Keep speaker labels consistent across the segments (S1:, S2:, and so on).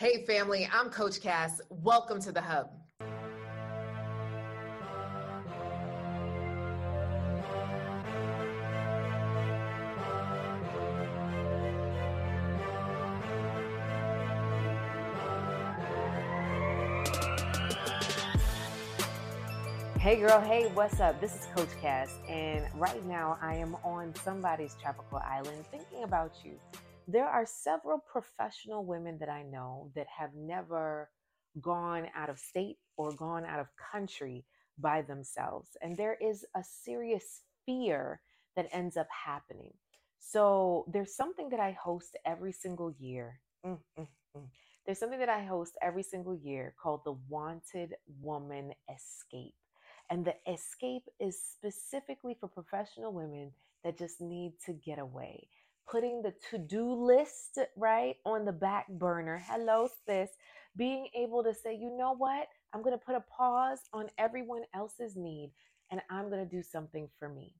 S1: Hey, family, I'm Coach Cass. Welcome to the Hub. Hey girl, hey, what's up? This is Coach Cass, and right now I am on somebody's tropical island thinking about you. There are several professional women that I know that have never gone out of state or gone out of country by themselves, and there is a serious fear that ends up happening. So, there's something that I host every single year. Mm, mm, mm. There's something that I host every single year called the Wanted Woman Escape. And the escape is specifically for professional women that just need to get away. Putting the to do list, right, on the back burner. Hello, sis. Being able to say, you know what? I'm going to put a pause on everyone else's need and I'm going to do something for me.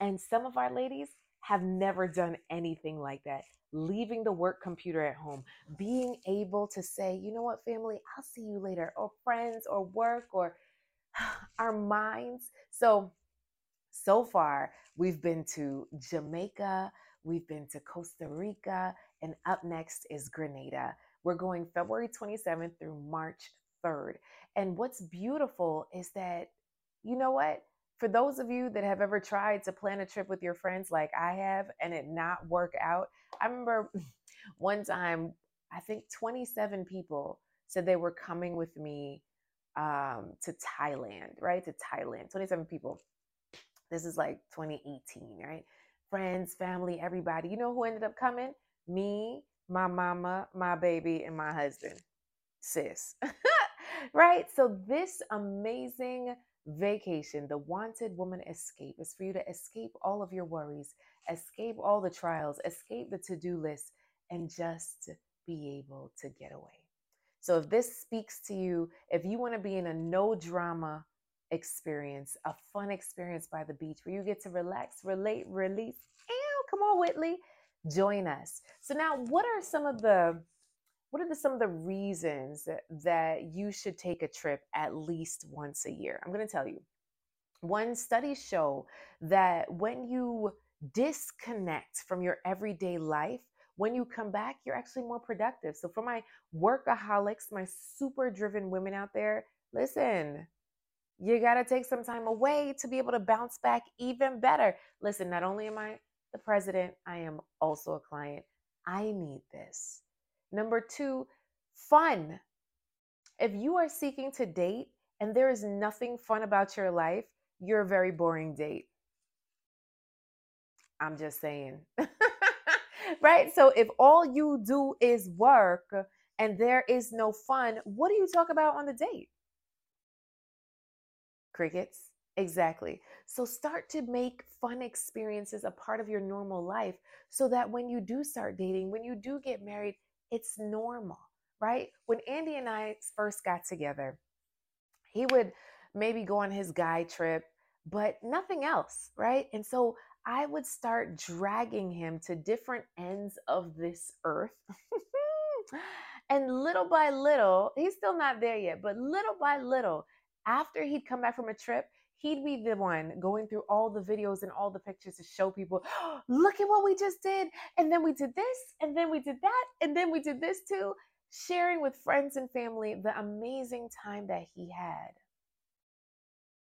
S1: And some of our ladies have never done anything like that. Leaving the work computer at home, being able to say, you know what, family, I'll see you later, or friends, or work, or our minds. So, so far, we've been to Jamaica, we've been to Costa Rica, and up next is Grenada. We're going February 27th through March 3rd. And what's beautiful is that, you know what? For those of you that have ever tried to plan a trip with your friends like I have and it not work out, I remember one time, I think 27 people said they were coming with me um, to Thailand, right? To Thailand, 27 people. This is like 2018, right? Friends, family, everybody. You know who ended up coming? Me, my mama, my baby, and my husband, sis. right? So, this amazing vacation, the Wanted Woman Escape, is for you to escape all of your worries, escape all the trials, escape the to do list, and just be able to get away. So if this speaks to you, if you want to be in a no drama experience, a fun experience by the beach where you get to relax, relate, release, ew, come on, Whitley, join us. So now what are some of the what are the, some of the reasons that, that you should take a trip at least once a year? I'm going to tell you. One studies show that when you disconnect from your everyday life, when you come back, you're actually more productive. So, for my workaholics, my super driven women out there, listen, you got to take some time away to be able to bounce back even better. Listen, not only am I the president, I am also a client. I need this. Number two, fun. If you are seeking to date and there is nothing fun about your life, you're a very boring date. I'm just saying. right? So if all you do is work and there is no fun, what do you talk about on the date? Crickets. Exactly. So start to make fun experiences a part of your normal life so that when you do start dating, when you do get married, it's normal, right? When Andy and I first got together, he would maybe go on his guy trip, but nothing else, right? And so I would start dragging him to different ends of this earth. and little by little, he's still not there yet, but little by little, after he'd come back from a trip, he'd be the one going through all the videos and all the pictures to show people, oh, look at what we just did. And then we did this, and then we did that, and then we did this too. Sharing with friends and family the amazing time that he had.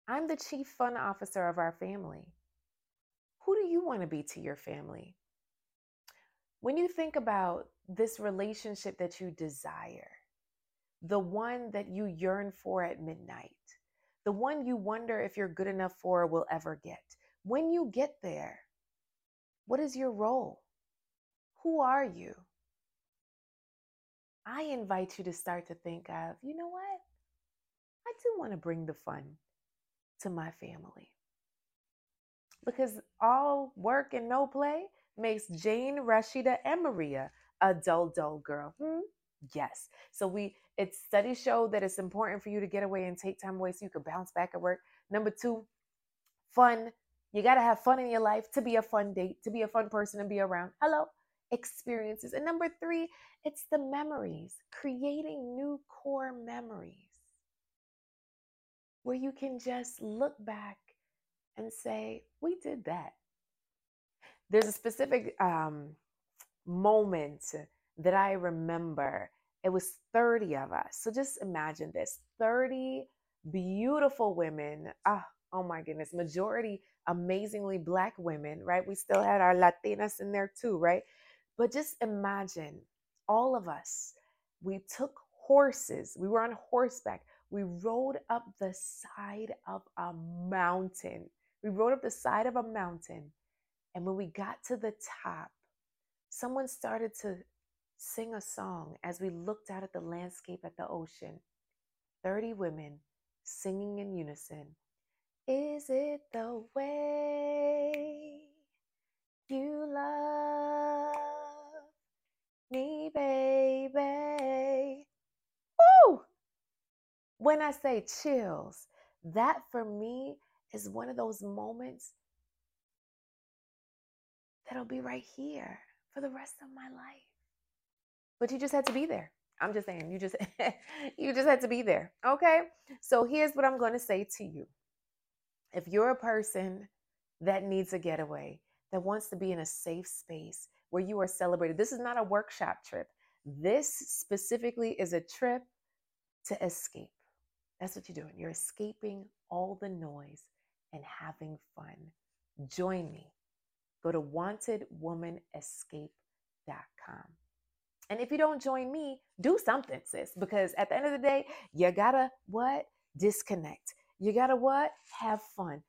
S1: I'm the chief fun officer of our family. Who do you want to be to your family? When you think about this relationship that you desire, the one that you yearn for at midnight, the one you wonder if you're good enough for or will ever get, when you get there, what is your role? Who are you? I invite you to start to think of, you know what? I do want to bring the fun to my family because all work and no play makes Jane, Rashida, and Maria a dull, dull girl. Hmm? Yes. So we it's studies show that it's important for you to get away and take time away so you can bounce back at work. Number two, fun. You gotta have fun in your life to be a fun date, to be a fun person and be around. Hello. experiences. And number three, it's the memories, creating new core memories where you can just look back and say, we did that. There's a specific um, moment that I remember. It was 30 of us. So just imagine this 30 beautiful women. Oh, oh my goodness, majority amazingly black women, right? We still had our Latinas in there too, right? But just imagine all of us, we took horses, we were on horseback, we rode up the side of a mountain. We rode up the side of a mountain. And when we got to the top, someone started to sing a song as we looked out at the landscape at the ocean. 30 women singing in unison. Is it the way you love me, baby? Woo! When I say chills, that for me is one of those moments that'll be right here for the rest of my life. But you just had to be there. I'm just saying, you just you just had to be there. Okay? So here's what I'm going to say to you. If you're a person that needs a getaway, that wants to be in a safe space where you are celebrated, this is not a workshop trip. This specifically is a trip to escape. That's what you're doing. You're escaping all the noise and having fun. Join me. Go to wantedwomanescape.com. And if you don't join me, do something, sis, because at the end of the day, you gotta what? Disconnect. You gotta what? Have fun.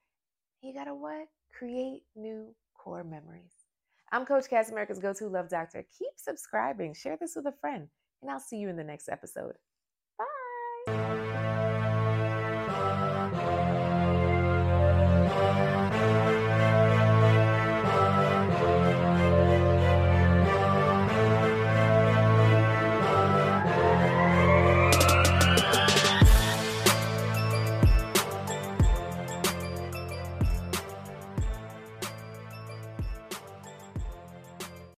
S1: You gotta what? Create new core memories. I'm Coach Cass, America's go to love doctor. Keep subscribing, share this with a friend, and I'll see you in the next episode.